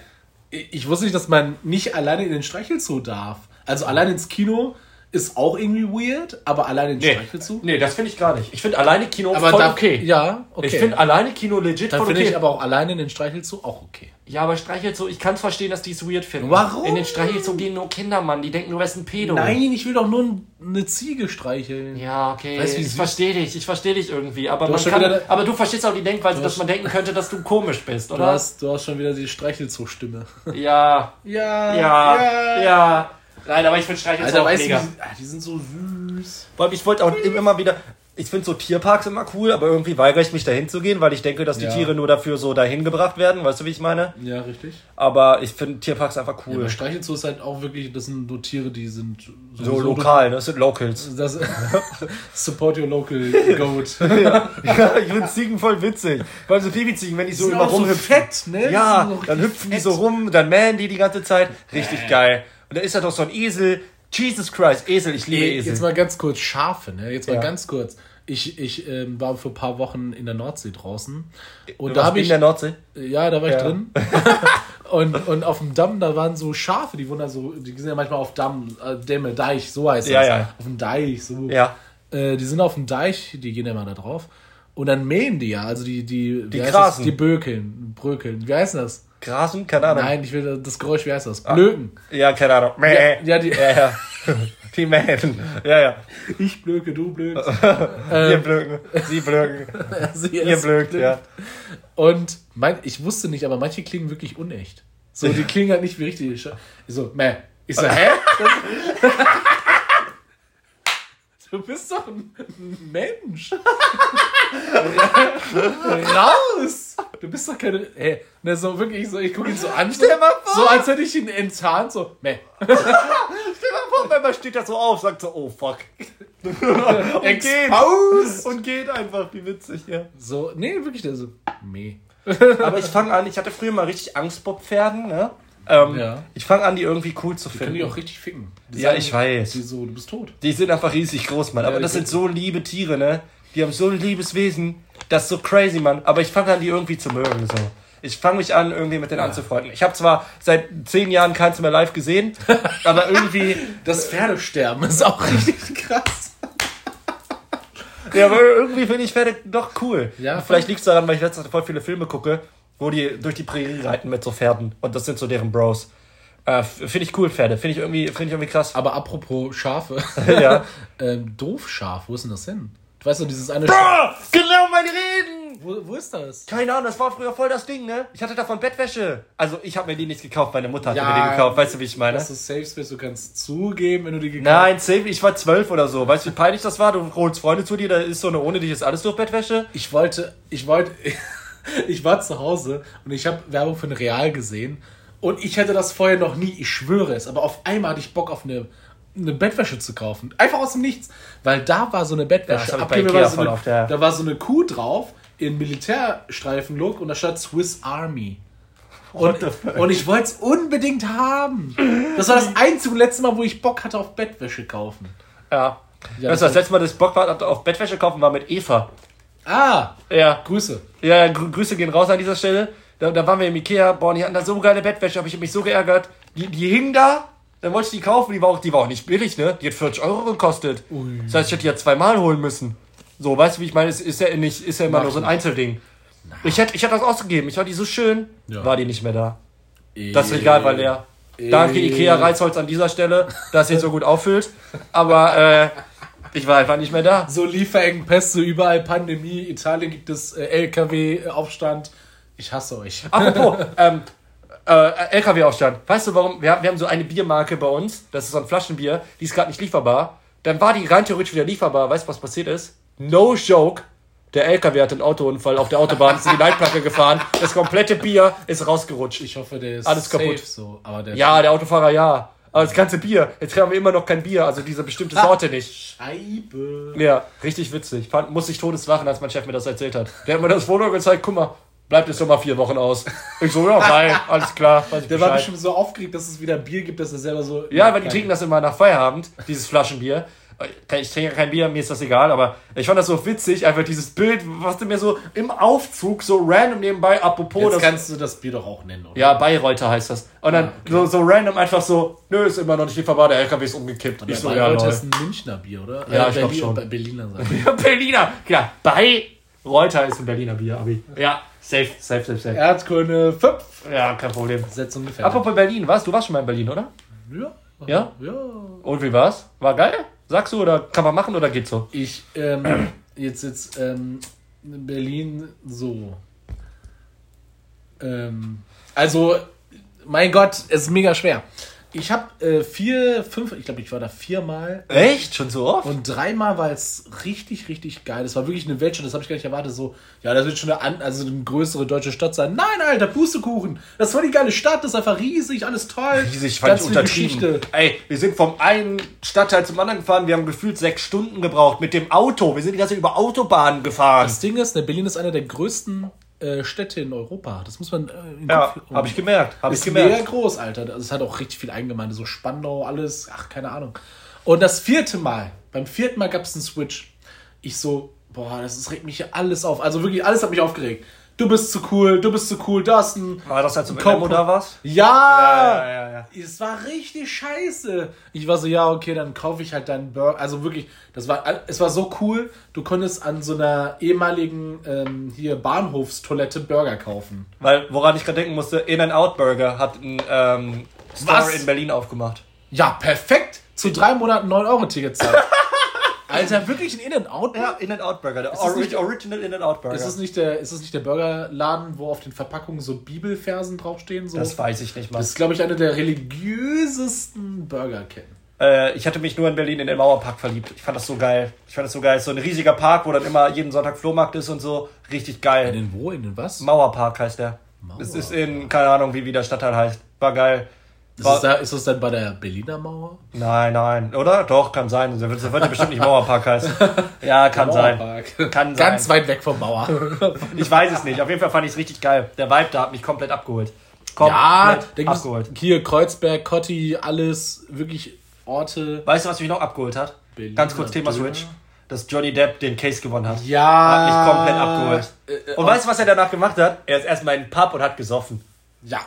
Ich ich wusste nicht, dass man nicht alleine in den Streichelzoo darf. Also allein ins Kino ist auch irgendwie weird, aber alleine in den Nee, Streichelzoo? nee das finde ich gar nicht. Ich finde alleine Kino Aber voll da, okay. Ja, okay. Ich finde alleine Kino legit Dann voll finde okay. ich aber auch alleine in den Streichelzoo auch okay. ja, aber Streichelzoo, ich kann es verstehen, dass die es weird finden. Warum? In den Streichelzoo gehen nur Kinder, Mann. Die denken, du wärst ein Pedo. Nein, ich will doch nur eine Ziege streicheln. Ja, okay. Weißt du, ich verstehe dich, ich verstehe dich irgendwie. Aber, man hast schon kann, wieder- aber du verstehst auch die Denkweise, dass man denken könnte, dass du komisch bist, Du oder? hast, du hast schon wieder die Streichelzoo-Stimme. Ja, Ja, ja, ja. Nein, aber ich finde Streichelzoo Alter, auch weißt du, mega. die, ah, die sind so süß. Vor allem, ich wollte auch immer wieder. Ich finde so Tierparks immer cool, aber irgendwie weigere ich mich dahin zu gehen, weil ich denke, dass die Ja. Tiere nur dafür so dahin gebracht werden. Weißt du, wie ich meine? Ja, richtig. Aber ich finde Tierparks einfach Ja, cool. aber Streichelzoo ist halt auch wirklich, das sind nur Tiere, die sind so lokal, ne? Das sind Locals. Das, support your local goat. ja, ich finde Ziegen voll witzig. Vor allem so Babyziegen, wenn die so immer auch so rumhüpfen. fett, ne? Die Ja, so dann hüpfen die fett. so rum, dann mähen die die ganze Zeit. Richtig geil. Und da ist da doch so ein Esel. Jesus Christ, Esel, ich liebe Esel. Jetzt mal ganz kurz, Schafe, ne? Jetzt mal Ja. ganz kurz. Ich, ich ähm, war für ein paar Wochen in der Nordsee draußen. Und Du da habe in ich. der Nordsee? Ja, da war ich Ja. drin. und, und auf dem Damm, da waren so Schafe, die wurden da so, die sind ja manchmal auf Damm, äh, Dämme, Deich, so heißt Ja, das. ja. Auf dem Deich, so. Ja. Äh, die sind auf dem Deich, die gehen ja mal da drauf. Und dann mähen die ja, also die, die, Die grasen. Das? Die bökeln, brökeln. Wie heißt das? Grasen? Keine Ahnung. Nein, ich will das Geräusch, wie heißt das? Blöken. Ja, keine Ahnung. Mäh. Ja, die, Ja, ja. Die Mähen. Ja, ja. ich blöke, du blökst. Wir blöken. Sie blöken. Sie Ihr blökt, blöd. ja. Und mein, ich wusste nicht, aber manche klingen wirklich unecht. So, die klingen halt nicht wie richtig. Ich so, meh. Ich so, hä? Du bist doch ein Mensch. Raus! Du bist doch keine. Hey, ne, so wirklich so, ich gucke ihn so an. Stell dir mal vor. So, als hätte ich ihn entzahnt, so, meh. Stell dir mal vor, wenn man steht da so auf, sagt so, oh fuck. und geht. Exposed. Und geht einfach, wie witzig, ja. So, nee, wirklich, der so, meh. Aber ich fange an, ich hatte früher mal richtig Angst vor Pferden, ne? Ähm, Ja. Ich fange an, die irgendwie cool zu Können finden. die auch richtig ficken. Die Ja, ich weiß. Die so, du bist tot. Die sind einfach riesig groß, Mann. Aber die das sind so liebe Tiere, ne? Die haben so ein liebes Wesen. Das ist so crazy, Mann. Aber ich fange an, die irgendwie zu mögen, so. Ich fange mich an, irgendwie mit denen anzufreunden. Ich habe zwar seit zehn Jahren keins mehr live gesehen, aber irgendwie, Das Pferdesterben ist auch richtig krass. ja, aber irgendwie finde ich Pferde doch cool. Ja, Vielleicht liegt es daran, weil ich letztens voll viele Filme gucke, wo die durch die Prärie reiten mit so Pferden. Und das sind so deren Bros. Äh, finde ich cool, Pferde. Finde ich irgendwie, finde ich irgendwie krass. Aber apropos Schafe. Ja. ähm, doof Schaf, wo ist denn das hin? Du weißt doch, dieses eine Bro, Schaf. genau meine Reden! Wo, wo ist das? Keine Ahnung, das war früher voll das Ding, ne? Ich hatte davon Bettwäsche. Also ich habe mir die nicht gekauft, meine Mutter hat Ja, mir die gekauft. Weißt du, wie ich meine? Dass du safe bist, du kannst zugeben, wenn du die gekauft Nein, safe, ich war zwölf oder so. Weißt du, wie peinlich das war? Du holst Freunde zu dir, da ist so eine ohne dich ist alles durch Bettwäsche. Ich wollte, ich wollte, ich war zu Hause und ich habe Werbung für ein Real gesehen und ich hätte das vorher noch nie, ich schwöre es, aber auf einmal hatte ich Bock auf eine, eine Bettwäsche zu kaufen. Einfach aus dem Nichts. Weil da war so eine Ja, Bettwäsche. Abgegeben Ikea war so eine, auf der- Da war so eine Kuh drauf in Militärstreifen-Look und da stand Swiss Army. Und, und ich wollte es unbedingt haben. Das war das einzige letzte Mal, wo ich Bock hatte auf Bettwäsche kaufen. Ja. Ja, das, das das letzte Mal, dass ich Bock hatte auf Bettwäsche kaufen, war mit Eva. Ah, Ja. Grüße. Ja, grü Grüße gehen raus an dieser Stelle. Da, da waren wir im Ikea, boah, die hatten da so geile Bettwäsche, hab ich mich so geärgert. Die, die hing da, dann wollte ich die kaufen, die war, auch, die war auch nicht billig, ne? Die hat 40 Euro gekostet. Ui. Das heißt, ich hätte die ja zweimal holen müssen. So, weißt du, wie ich meine? Es ist ja nicht, ist ja immer Mach nur so ein nicht. Einzelding. Ich hätte, ich hätte das ausgegeben, ich war die so schön, Ja. war die nicht mehr da. Äh, Das Regal war leer. Danke Ikea Reizholz an dieser Stelle, dass ihr so gut auffüllt. Aber äh, ich war einfach nicht mehr da. So Lieferengpässe, überall Pandemie, Italien gibt es äh, LKW-Aufstand. Ich hasse euch. Apropos, ähm, äh, LKW-Aufstand. Weißt du warum? Wir haben, wir haben so eine Biermarke bei uns, das ist so ein Flaschenbier, die ist gerade nicht lieferbar. Dann war die rein theoretisch wieder lieferbar. Weißt du, was passiert ist? No joke. Der LKW hat einen Autounfall auf der Autobahn, ist in die Leitplanke gefahren. Das komplette Bier ist rausgerutscht. Ich hoffe, der ist Alles safe kaputt. so. Aber der Ja, der Autofahrer ja. Aber das ganze Bier. Jetzt haben wir immer noch kein Bier, also diese bestimmte Sorte nicht. Scheibe. Ja, richtig witzig. Fand, muss ich todeslachen, als mein Chef mir das erzählt hat. Der hat mir das Foto gezeigt, guck mal, bleibt jetzt noch mal vier Wochen aus. Ich so, ja, geil, alles klar. Der war Bescheid. bestimmt so aufgeregt, dass es wieder Bier gibt, dass er selber so. Ja, weil die trinken das immer nach Feierabend, dieses Flaschenbier. Ich trinke kein Bier, mir ist das egal, aber ich fand das so witzig, einfach dieses Bild, was du mir so im Aufzug so random nebenbei, apropos Jetzt das. kannst du das Bier doch auch nennen, oder? Ja, Bayreuther heißt das. Und dann Ah, okay. so, so random einfach so, nö, ist immer noch nicht lieferbar, der LKW ist umgekippt. Der Ich so, ja, Bayreuther lol. ist ein Münchner Bier, oder? Ja, Äh, ich glaub Berlin- schon. Be- Berliner sagen. Ja, Berliner, klar. Bayreuther ist ein Berliner Bier, Abi. Ja, safe, safe, safe, safe. Erdkunde 5. Ja, kein Problem. Setz ungefähr. Apropos Berlin, was? Du warst schon mal in Berlin, oder? ja. Ja? Ja. Und wie war's? War geil? Sagst du oder kann man machen oder geht so? Ich, ähm, jetzt, jetzt, ähm, Berlin so. Ähm, also, mein Gott, es ist mega schwer. Ich habe äh, vier, fünf, ich glaube, ich war da viermal. Echt? Schon so oft? Und dreimal war es richtig, richtig geil. Das war wirklich eine Weltstadt, das habe ich gar nicht erwartet. So, ja, das wird schon eine, also eine größere deutsche Stadt sein. Nein, Alter, Pustekuchen. Das war die geile Stadt, das ist einfach riesig, alles toll. Riesig, Ganz fand ich viel untertrieben. Ey, wir sind vom einen Stadtteil zum anderen gefahren, wir haben gefühlt sechs Stunden gebraucht mit dem Auto. Wir sind die ganze Zeit über Autobahnen gefahren. Das Ding ist, ne, Berlin ist eine der größten äh, Städte in Europa. Das muss man äh, in ja, habe ich gemerkt. Ich ist mega gemerkt. groß, Alter. Also es hat auch richtig viel Eingemeinde, so Spandau, alles, ach, keine Ahnung. Und das vierte Mal, beim vierten Mal gab es einen Switch. Ich so, boah, das ist, regt mich hier alles auf. Also wirklich, alles hat mich aufgeregt. Du bist zu cool, du bist zu cool, du hast ein. War das, du mit Komm- Memo da warst? Ja! Ja, ja, ja, ja. Es war richtig scheiße. Ich war so, ja, okay, dann kaufe ich halt deinen Burger. Also wirklich, das war, es war so cool. Du konntest an so einer ehemaligen ähm, hier Bahnhofstoilette Burger kaufen. Weil, woran ich gerade denken musste, In-N-Out Burger hat ein ähm, Store Was? in Berlin aufgemacht. Ja, perfekt. Zu drei Monaten 9-Euro-Ticket zahlen. Alter, wirklich ein In-N-Out? Ja, In-N-Out Burger. Der das Ori nicht- Original In-N-Out Burger. Ist es nicht der, ist es nicht der Burgerladen, wo auf den Verpackungen so Bibelfersen draufstehen? So? das weiß ich nicht mal. Das ist, glaube ich, eine der religiösesten Burgerketten. Äh, ich hatte mich nur in Berlin in den Mauerpark verliebt. Ich fand das so geil. Ich fand das so geil. So ein riesiger Park, wo dann immer jeden Sonntag Flohmarkt ist und so. Richtig geil. In den wo? In den was? Mauerpark heißt der. Es ist in, keine Ahnung, wie, wie der Stadtteil heißt. War geil. Ist das, da, ist das dann bei der Berliner Mauer? nein, nein. Oder? Doch, kann sein. Der wird, der wird ja bestimmt nicht Mauerpark heißen. Ja, kann sein. Kann Ganz sein. weit weg vom Mauer. Ich weiß es nicht. Auf jeden Fall fand ich es richtig geil. Der Vibe da hat mich komplett abgeholt. ja, Komplett gibt's abgeholt. hier Kreuzberg, Kotti, alles wirklich Orte. Weißt du, was mich noch abgeholt hat? Berliner Ganz kurz Thema Döner. Switch. Dass Johnny Depp den Case gewonnen hat. Ja. Hat mich komplett abgeholt. Äh, äh, Und weißt du, was er danach gemacht hat? Er ist erstmal in den Pub und hat gesoffen. Ja.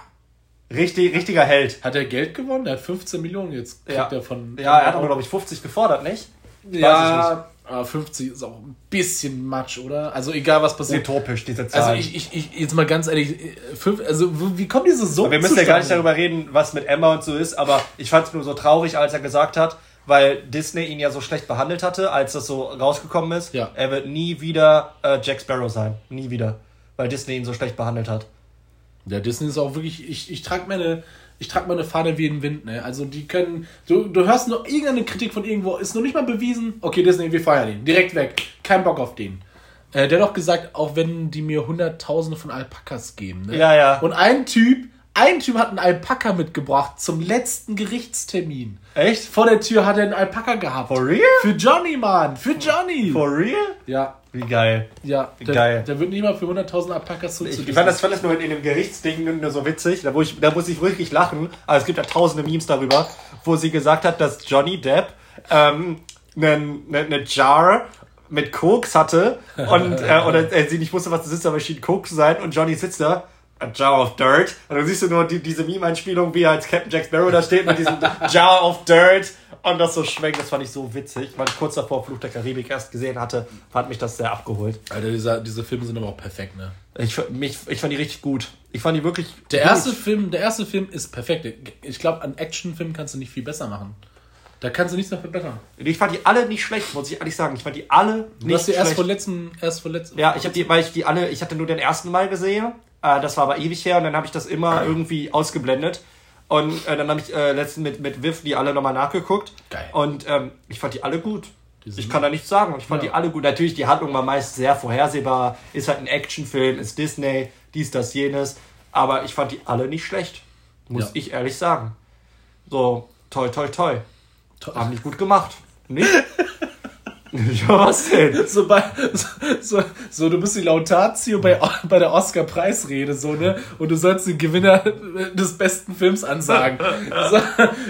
Richtig, richtiger Held. Hat er Geld gewonnen? Er hat 15 Millionen jetzt. Kriegt Ja. er von. Ja, er hat aber, glaube ich, 50 gefordert, nicht? Ja, aber 50 ist auch ein bisschen Matsch, oder? Also egal was passiert. Utopisch, diese Zahl. Also ich, ich, ich, jetzt mal ganz ehrlich, äh, fünf, also wie kommt diese Summe wir müssen ja gar nicht darüber reden, was mit Emma und so ist, aber ich fand es nur so traurig, als er gesagt hat, weil Disney ihn ja so schlecht behandelt hatte, als das so rausgekommen ist. Ja. Er wird nie wieder äh, Jack Sparrow sein. Nie wieder. Weil Disney ihn so schlecht behandelt hat. Ja, Disney ist auch wirklich, ich, ich trage meine, ich trage meine Fahne wie den Wind, ne? Also die können, du, du hörst nur irgendeine Kritik von irgendwo, ist noch nicht mal bewiesen, okay, Disney, wir feiern ihn, direkt weg, kein Bock auf den. Äh, der hat gesagt, auch wenn die mir hunderttausende von Alpakas geben, ne? Ja, ja. Und ein Typ, ein Typ hat einen Alpaka mitgebracht zum letzten Gerichtstermin. Echt? Vor der Tür hat er einen Alpaka gehabt. For real? Für Johnny, Mann, für Johnny. For real? ja, Wie geil. ja. Der, Geil. Der wird nicht mal für 100.000 Alpakas so Ich fand das, fand das nur in dem Gerichtsding nur so witzig, da, wo ich, da muss ich wirklich lachen. Aber es gibt ja tausende Memes darüber, wo sie gesagt hat, dass Johnny Depp ähm, eine ne, ne Jar mit Koks hatte und äh, oder äh, sie nicht wusste, was das ist, aber es schien Koks zu sein und Johnny sitzt da. A jar of dirt. Und dann siehst du nur die, diese Meme-Einspielung, wie er als Captain Jack Sparrow da steht mit diesem Jar of dirt und das so schwenkt. Das fand ich so witzig. Weil ich kurz davor Fluch der Karibik erst gesehen hatte, fand mich das sehr abgeholt. Alter, dieser, diese Filme sind aber auch perfekt, ne? Ich, mich, ich fand die richtig gut. Ich fand die wirklich. Der gut. erste Film, der erste Film ist perfekt. Ich glaube, an Actionfilm kannst du nicht viel besser machen. Da kannst du nichts mehr verbessern. Ich fand die alle nicht schlecht, muss ich ehrlich sagen. Ich fand die alle Du nicht hast die erst schlecht. vor letzten, erst vor letzten. ja, ich habe die, weil ich die alle, ich hatte nur den ersten Mal gesehen. Äh, das war aber ewig her und dann habe ich das immer irgendwie ausgeblendet. Und äh, dann habe ich äh, letztens mit, mit Viv die alle nochmal nachgeguckt. Geil. Und ähm, ich fand die alle gut. Ich kann da nichts sagen. Ich fand Ja. die alle gut. Natürlich, die Handlung war meist sehr vorhersehbar. Ist halt ein Actionfilm, ist Disney, dies, das, jenes. Aber ich fand die alle nicht schlecht. Muss Ja. ich ehrlich sagen. So, toi, toi, toi. Toll. Haben die gut gemacht. Nicht? ja, was denn? So, bei, so, so, so, du bist die Lautatio bei, bei der Oscar-Preisrede, so, ne? Und du sollst den Gewinner des besten Films ansagen. So,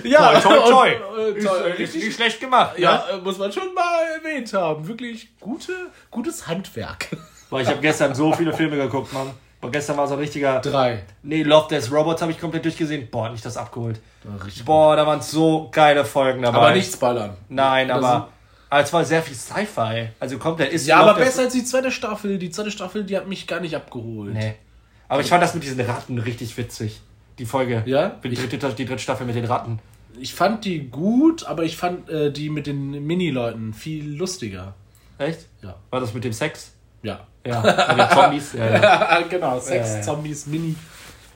ja, Toi, toi, toi. Und, äh, toll, Ist, ist richtig, nicht schlecht gemacht. ja, äh, muss man schon mal erwähnt haben. Wirklich gute, gutes Handwerk. Boah, ich habe gestern so viele Filme geguckt, Mann. Boah, gestern war so ein richtiger. Drei. Nee, Love Death Robots habe ich komplett durchgesehen. Boah, hat mich das abgeholt. Richtig Boah, da waren so geile Folgen dabei. Aber nicht spoilern. Nein, aber. Aber es war sehr viel Sci-Fi. Also komplett ist. Ja, aber besser als die zweite Staffel. Die zweite Staffel, die hat mich gar nicht abgeholt. Nee. Aber ich fand das mit diesen Ratten richtig witzig. Die Folge. Ja? Die dritte, die dritte Staffel mit den Ratten. Ich fand die gut, aber ich fand äh, die mit den Mini-Leuten viel lustiger. Echt? Ja. War das mit dem Sex? Ja. Ja. mit den Zombies? Ja, ja. genau, Sex, Ja, ja. Zombies, Mini.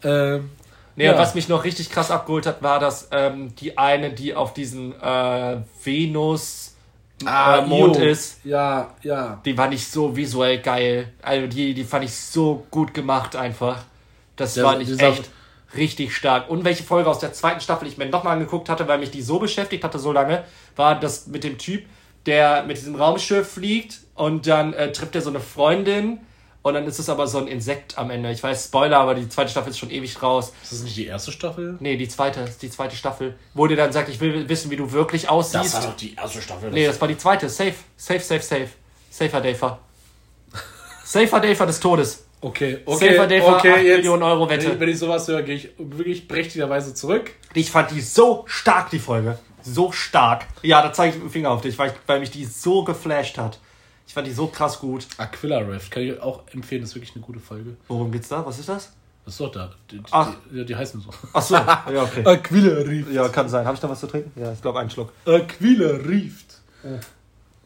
Ähm, Nee, Ja. und was mich noch richtig krass abgeholt hat, war, dass ähm, die eine, die auf diesem äh, Venus äh, Mond jo. ist, Ja, ja. die fand ich so visuell geil. Also die, die fand ich so gut gemacht einfach. Das Der- war nicht echt richtig stark. Und welche Folge aus der zweiten Staffel ich mir nochmal angeguckt hatte, weil mich die so beschäftigt hatte so lange, war das mit dem Typ, der mit diesem Raumschiff fliegt und dann äh, trifft er so eine Freundin und dann ist es aber so ein Insekt am Ende. Ich weiß, Spoiler, aber die zweite Staffel ist schon ewig raus. Ist das nicht die erste Staffel? Nee, die zweite, das ist die zweite Staffel. Wo der dann sagt, ich will wissen, wie du wirklich aussiehst. doch die erste Staffel. nee, das war die zweite. Safe, safe, safe, safe. Safer Dafer. Safer Dafer des Todes. Okay, okay, Safer Day für okay, 8 jetzt, Millionen Euro Wenn Wette. ich, wenn ich sowas höre, gehe ich wirklich prächtigerweise zurück. Ich fand die so stark, die Folge. So stark. Ja, da zeige ich mit dem Finger auf dich, weil, ich, weil mich die so geflasht hat. Ich fand die so krass gut. Aquila Rift kann ich auch empfehlen, das ist wirklich eine gute Folge. Worum geht's da? Was ist das? Das ist doch da. Die, Ach. Die, die heißen so. Achso, ja, okay. Aquila Rift. Ja, kann sein. Habe ich da was zu trinken? Ja, ich glaube einen Schluck. Aquila Rift.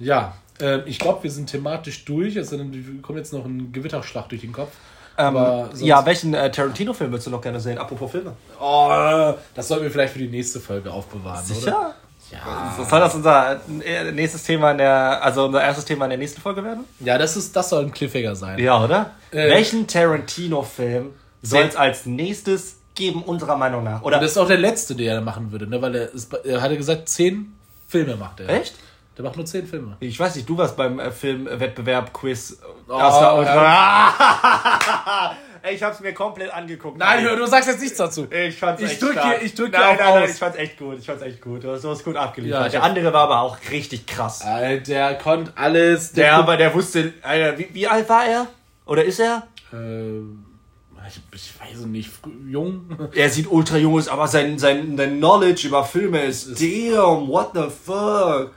Ja, ähm, ich glaube, wir sind thematisch durch. Es kommen jetzt noch ein Gewitterschlag durch den Kopf. Ähm, ja, welchen äh, Tarantino-Film würdest du noch gerne sehen? Apropos Filme. Oh, das sollten wir vielleicht für die nächste Folge aufbewahren, oder? Ja. Soll das unser äh, nächstes Thema in der, also unser erstes Thema in der nächsten Folge werden? Ja, das, ist, das soll ein Cliffhanger sein. Ja, oder? Äh. Welchen Tarantino-Film soll es als nächstes geben, unserer Meinung nach? Oder Und das ist auch der letzte, den er machen würde, ne? weil er, ist, er hatte gesagt, zehn Filme macht er. Echt? Der macht nur zehn Filme. Ich weiß nicht, du warst beim äh, Filmwettbewerb Quiz. Oh, ja. Ich hab's mir komplett angeguckt. Nein, du sagst jetzt nichts dazu. ich fand's Ich echt drück stark. hier- ich drück nein, hier auf nein, nein, aus. ich fand's echt gut. Ich fand's echt gut. Du hast, du hast gut abgeliefert. Ja, der andere war aber auch richtig krass. Alter, der konnte alles. Der aber, der wusste, Alter, wie, wie alt war er? Oder ist er? Ähm, ich, ich weiß nicht, jung. Er sieht ultra jung aus, aber sein, sein, sein Knowledge über Filme ist, damn, what the fuck?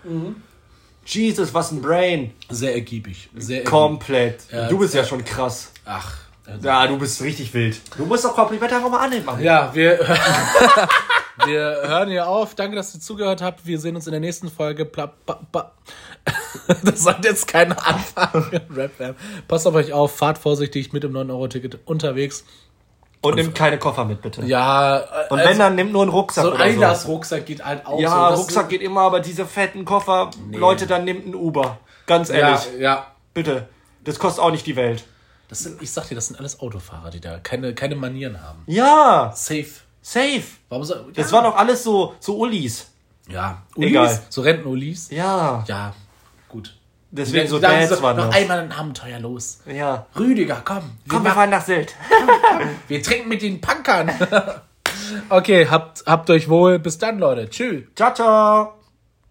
Jesus, was ein Brain. Sehr ergiebig. Sehr ergiebig. Komplett. Ja, du bist ja schon krass. Ach. also- Ja, du bist richtig wild. Du musst doch Komplimente einfach mal annehmen. Ja, wir, wir hören hier auf. Danke, dass ihr zugehört habt. Wir sehen uns in der nächsten Folge. Bla, ba, ba. Das sollte jetzt kein Anfang. Rap. Passt auf euch auf. Fahrt vorsichtig mit dem 9-Euro-Ticket unterwegs. Und nimm keine Koffer mit, bitte. Ja, äh, Und also wenn, dann nimm nur einen Rucksack so ein oder so. Einlassrucksack geht halt auch Ja, so. Das- Rucksack geht immer, aber diese fetten Koffer, Leute, dann nimmt ein Uber. Ganz Ja, ehrlich, ja. bitte. Das kostet auch nicht die Welt. Das sind, ich sag dir, das sind alles Autofahrer, die da keine, keine Manieren haben. Ja, Safe. safe. Warum so, Das ja. waren doch alles so, so Ullis. Ja, Egal. Ulis, so Renten-Ulis. Ja. Ja. Deswegen so Dads waren Noch das. einmal ein Abenteuer los. Ja. Rüdiger, komm. Wir, Komm, wir machen, fahren nach Sylt. wir trinken mit den Punkern. okay, habt, habt euch wohl. Bis dann, Leute. Tschüss. Ciao, ciao.